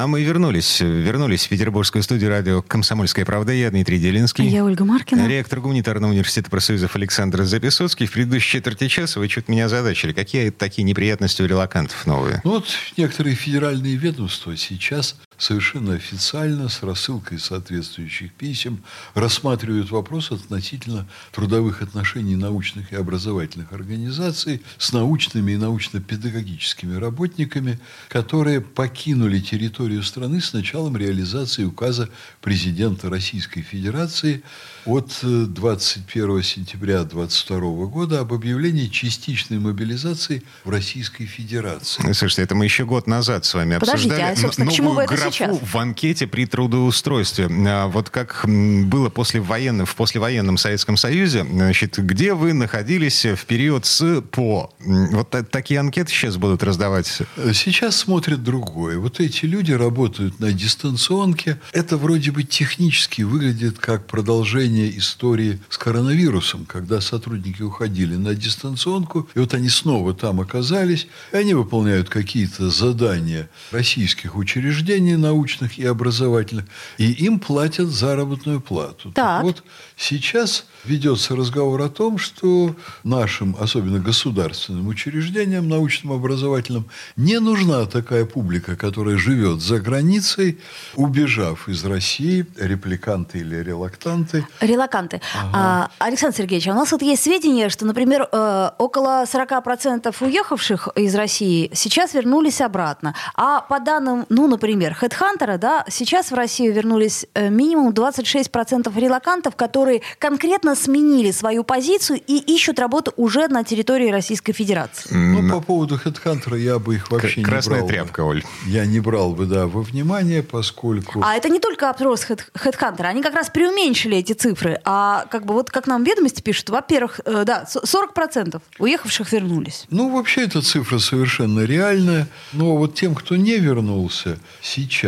А мы вернулись. Вернулись в петербургскую студию радио «Комсомольская правда». Я Дмитрий Делинский. Я Ольга Маркина. Ректор гуманитарного университета профсоюзов Александр Записоцкий. В предыдущей четверти часа вы что-то меня задачили. Какие такие неприятности у релакантов новые? Ну вот некоторые федеральные ведомства сейчас совершенно официально, с рассылкой соответствующих писем, рассматривают вопрос относительно трудовых отношений научных и образовательных организаций с научными и научно-педагогическими работниками, которые покинули территорию страны с началом реализации указа президента Российской Федерации от 21 сентября 2022 года об объявлении частичной мобилизации в Российской Федерации. Слушайте, это мы еще год назад с вами Подождите, обсуждали а, собственно, к чему вы это сейчас? в анкете при трудоустройстве. А, Вот как было после военном, в послевоенном Советском Союзе, значит, где вы находились в период с по. Вот та- такие анкеты сейчас будут раздавать. Сейчас смотрят другое. Вот эти люди работают на дистанционке. Это вроде бы технически выглядит как продолжение истории с коронавирусом, когда сотрудники уходили на дистанционку, и вот они снова там оказались, и они выполняют какие-то задания российских учреждений научных и образовательных, и им платят заработную плату. Так. вот сейчас ведется разговор о том, что нашим, особенно государственным учреждениям научным, образовательным, не нужна такая публика, которая живет за границей, убежав из России, репликанты или релактанты. Релаканты. А, Александр Сергеевич, а у нас вот есть сведения, что, например, э, около 40% уехавших из России сейчас вернулись обратно. А по данным, ну, например, HeadHunter, да, сейчас в Россию вернулись э, минимум 26% релакантов, которые конкретно сменили свою позицию и ищут работу уже на территории Российской Федерации. Ну, по поводу HeadHunter я бы их вообще К- красная не брал. бы. тряпка, Оль. Я не брал бы, да, во внимание, поскольку... А это не только опрос Head- HeadHunter, они как раз преуменьшили эти цифры. А как бы вот как нам ведомости пишут, во-первых, э, да, с- 40% уехавших вернулись. Ну, вообще эта цифра совершенно реальная. Но вот тем, кто не вернулся сейчас,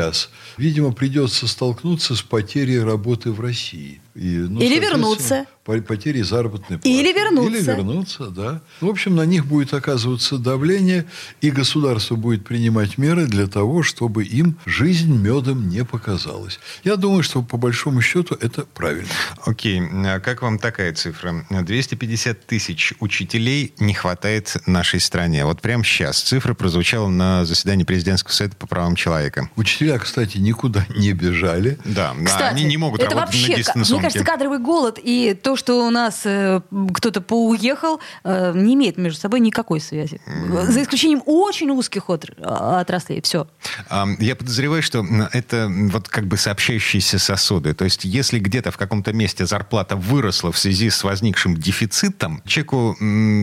видимо, придется столкнуться с потерей работы в России. И, ну, Или вернуться. По- Потерей заработной платы. Или вернуться. Или вернуться, да. В общем, на них будет оказываться давление, и государство будет принимать меры для того, чтобы им жизнь медом не показалась. Я думаю, что по большому счету это правильно. Окей, а как вам такая цифра? 250 тысяч учителей не хватает нашей стране. Вот прямо сейчас цифра прозвучала на заседании президентского совета по правам человека. Учителя, кстати, никуда не бежали. Да, Кстати, они не могут это работать вообще, на дистанционке. мне кажется, кадровый голод и то, что у нас э, кто-то поуехал, э, не имеет между собой никакой связи. За исключением очень узких отр- а, отраслей. Все. Я подозреваю, что это вот как бы сообщающиеся сосуды. То есть если где-то в каком-то месте зарплата выросла в связи с возникшим дефицитом, человеку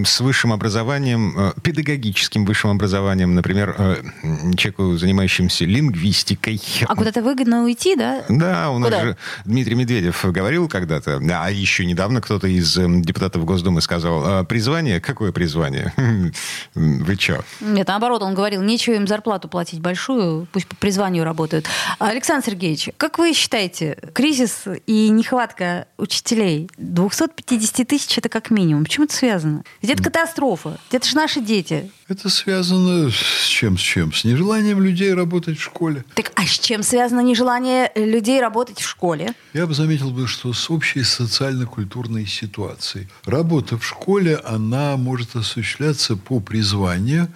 с высшим образованием, э, педагогическим высшим образованием, например, э, человеку, занимающимся лингвистикой, А куда-то выгодно уйти, да? Да, у нас Куда? же Дмитрий Медведев говорил когда-то, а еще недавно кто-то из эм, депутатов Госдумы сказал, «А, призвание? Какое призвание? Вы че? Нет, наоборот, он говорил, нечего им зарплату платить большую, пусть по призванию работают. Александр Сергеевич, как вы считаете, кризис и нехватка учителей 250 тысяч это как минимум. Почему это связано? Это катастрофа. Это же наши дети. Это связано с чем? С чем? С нежеланием людей работать в школе. Так а с чем связано нежелание людей работать в школе? Я бы заметил, бы, что с общей социально-культурной ситуацией. Работа в школе, она может осуществляться по призванию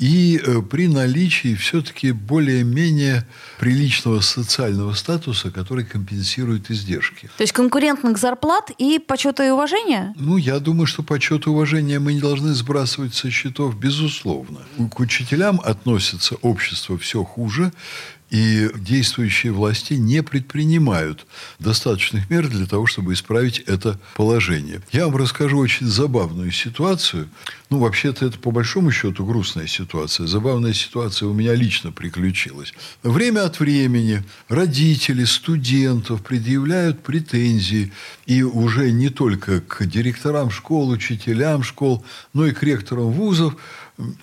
и э, при наличии все-таки более-менее приличного социального статуса, который компенсирует издержки. То есть конкурентных зарплат и почета и уважения? Ну, я думаю, что почет и уважение мы не должны сбрасывать со счетов, безусловно. К учителям относится общество все хуже, И действующие власти не предпринимают достаточных мер для того, чтобы исправить это положение. Я вам расскажу очень забавную ситуацию. Ну, вообще-то это по большому счету грустная ситуация. Забавная ситуация у меня лично приключилась. Время от времени родители студентов предъявляют претензии и уже не только к директорам школ, учителям школ, но и к ректорам вузов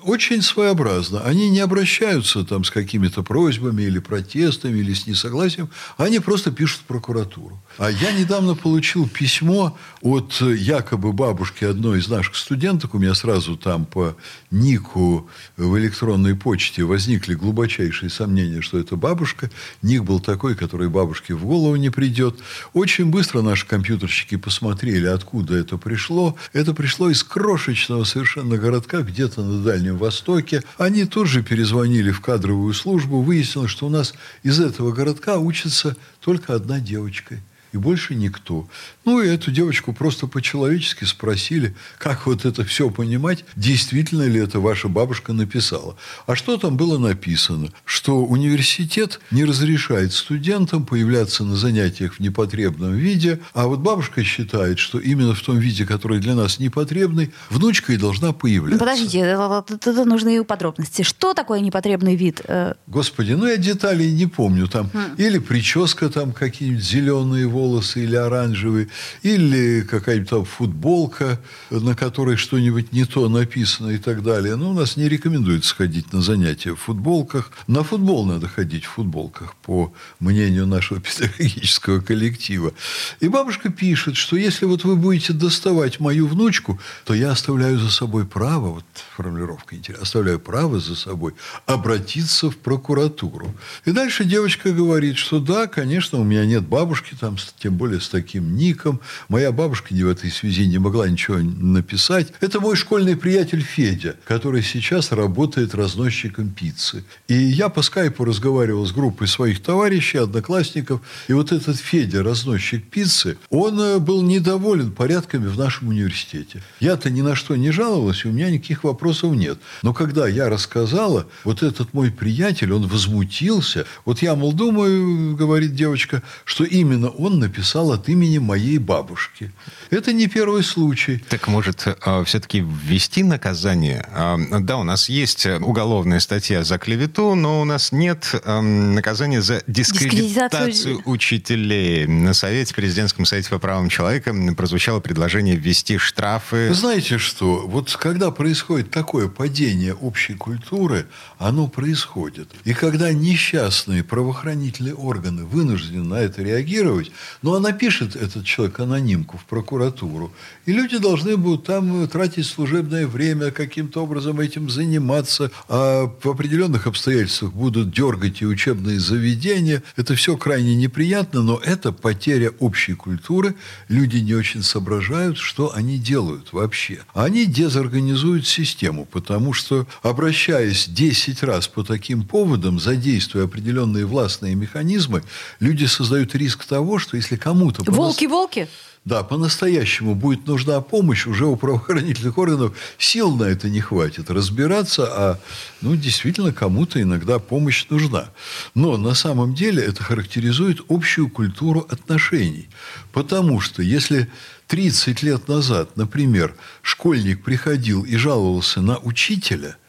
очень своеобразно. Они не обращаются там с какими-то просьбами или протестами, или с несогласием. Они просто пишут в прокуратуру. А я недавно получил письмо от якобы бабушки одной из наших студенток. У меня сразу там по нику в электронной почте возникли глубочайшие сомнения, что это бабушка. Ник был такой, который бабушке в голову не придет. Очень быстро наши компьютерщики посмотрели, откуда это пришло. Это пришло из крошечного совершенно городка, где-то на Дальнем Востоке. Они тут же перезвонили в кадровую службу. Выяснилось, что у нас из этого городка учится только одна девочка – и больше никто. Ну, и эту девочку просто по-человечески спросили, как вот это все понимать, действительно ли это ваша бабушка написала. А что там было написано? Что университет не разрешает студентам появляться на занятиях в непотребном виде, а вот бабушка считает, что именно в том виде, который для нас непотребный, внучка и должна появляться. Ну, подождите, это, нужны подробности. Что такое непотребный вид? Э, Господи, ну я деталей не помню. Там хм. или прическа там какие-нибудь зеленые волосы или оранжевые, или какая-нибудь там футболка, на которой что-нибудь не то написано и так далее. Но у нас не рекомендуется ходить на занятия в футболках. На футбол надо ходить в футболках, по мнению нашего педагогического коллектива. И бабушка пишет, что если вот вы будете доставать мою внучку, то я оставляю за собой право, вот формулировка интересная, оставляю право за собой обратиться в прокуратуру. И дальше девочка говорит, что да, конечно, у меня нет бабушки там тем более с таким ником. Моя бабушка не в этой связи не могла ничего написать. Это мой школьный приятель Федя, который сейчас работает разносчиком пиццы. И я по скайпу разговаривал с группой своих товарищей, одноклассников. И вот этот Федя, разносчик пиццы, он э, был недоволен порядками в нашем университете. Я-то ни на что не жаловалась, у меня никаких вопросов нет. Но когда я рассказала, вот этот мой приятель, он возмутился. Вот я, мол, думаю, говорит девочка, что именно он написал от имени моей бабушки. Это не первый случай. Так может, э, все-таки ввести наказание? А, да, у нас есть уголовная статья за клевету, но у нас нет эм, наказания за дискредитацию учителей. На совете, президентском совете по правам человека прозвучало предложение ввести штрафы. Знаете что? Вот когда происходит такое падение общей культуры, оно происходит. И когда несчастные правоохранительные органы вынуждены на это реагировать, но она пишет, этот человек, анонимку в прокуратуру. И люди должны будут там тратить служебное время, каким-то образом этим заниматься. А в определенных обстоятельствах будут дергать и учебные заведения. Это все крайне неприятно, но это потеря общей культуры. Люди не очень соображают, что они делают вообще. Они дезорганизуют систему, потому что, обращаясь 10 раз по таким поводам, задействуя определенные властные механизмы, люди создают риск того, что если кому-то... Волки-волки? Да, по-настоящему будет нужна помощь, уже у правоохранительных органов сил на это не хватит разбираться, а ну, действительно кому-то иногда помощь нужна. Но на самом деле это характеризует общую культуру отношений. Потому что если 30 лет назад, например, школьник приходил и жаловался на учителя –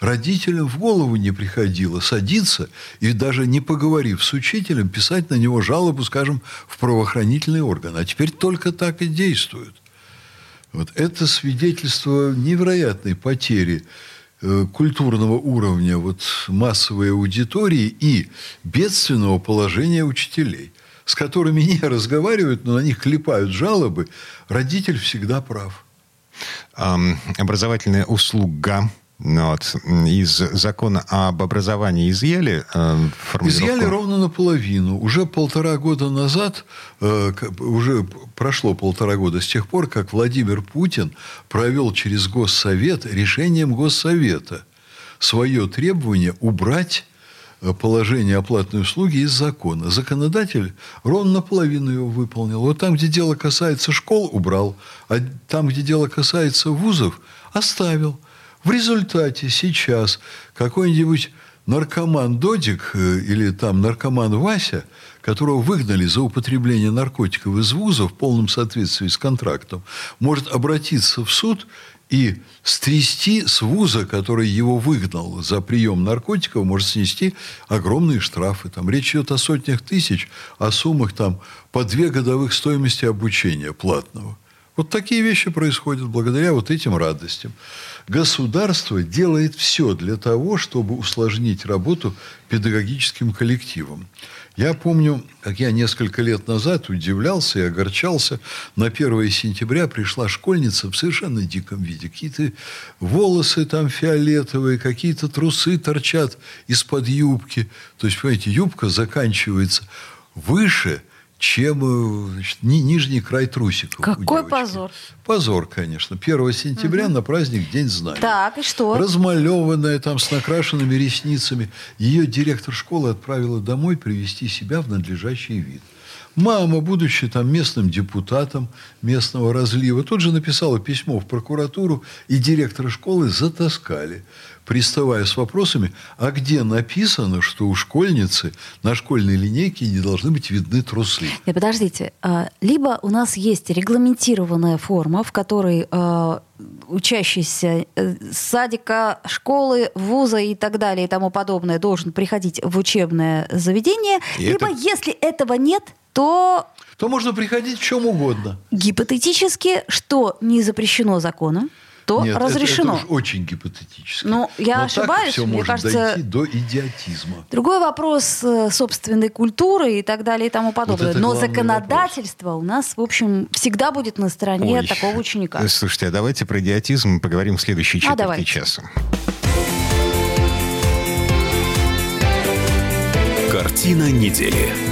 родителям в голову не приходило садиться и даже не поговорив с учителем, писать на него жалобу, скажем, в правоохранительный орган. А теперь только так и действуют. Вот это свидетельство невероятной потери э, культурного уровня вот, массовой аудитории и бедственного положения учителей, с которыми не разговаривают, но на них клепают жалобы, родитель всегда прав. Образовательная услуга вот. Из закона об образовании изъяли э, Изъяли ровно наполовину. Уже полтора года назад, э, уже прошло полтора года с тех пор, как Владимир Путин провел через Госсовет решением Госсовета свое требование убрать э, положение оплатной услуги из закона. Законодатель ровно наполовину его выполнил. Вот там, где дело касается школ, убрал, а там, где дело касается вузов, оставил. В результате сейчас какой-нибудь наркоман Додик э, или там наркоман Вася, которого выгнали за употребление наркотиков из вуза в полном соответствии с контрактом, может обратиться в суд и стрясти с вуза, который его выгнал за прием наркотиков, может снести огромные штрафы. Там речь идет о сотнях тысяч, о суммах там по две годовых стоимости обучения платного. Вот такие вещи происходят благодаря вот этим радостям. Государство делает все для того, чтобы усложнить работу педагогическим коллективам. Я помню, как я несколько лет назад удивлялся и огорчался. На 1 сентября пришла школьница в совершенно диком виде. Какие-то волосы там фиолетовые, какие-то трусы торчат из-под юбки. То есть, понимаете, юбка заканчивается выше – чем э, значит, ни, нижний край трусиков. Какой позор. Позор, конечно. 1 сентября угу. на праздник День знаний. Так, и что? Размалеванная, там, с накрашенными ресницами. Ее директор школы отправила домой привести себя в надлежащий вид. Мама, будучи там местным депутатом местного разлива, тут же написала письмо в прокуратуру, и директора школы затаскали приставая с вопросами, а где написано, что у школьницы на школьной линейке не должны быть видны трусы? Нет, подождите. А, либо у нас есть регламентированная форма, в которой а, учащийся э, садика, школы, вуза и так далее и тому подобное должен приходить в учебное заведение. И либо, это... если этого нет, то то можно приходить в чем угодно. Гипотетически, что не запрещено законом, то Нет, разрешено. Это, это очень гипотетически. Ну, я Но ошибаюсь, так все мне может кажется. дойти до идиотизма. Другой вопрос э, собственной культуры и так далее и тому подобное. Вот Но законодательство вопрос. у нас, в общем, всегда будет на стороне Ой. такого ученика. Слушайте, а давайте про идиотизм поговорим в следующей четверти а, часа. Картина недели.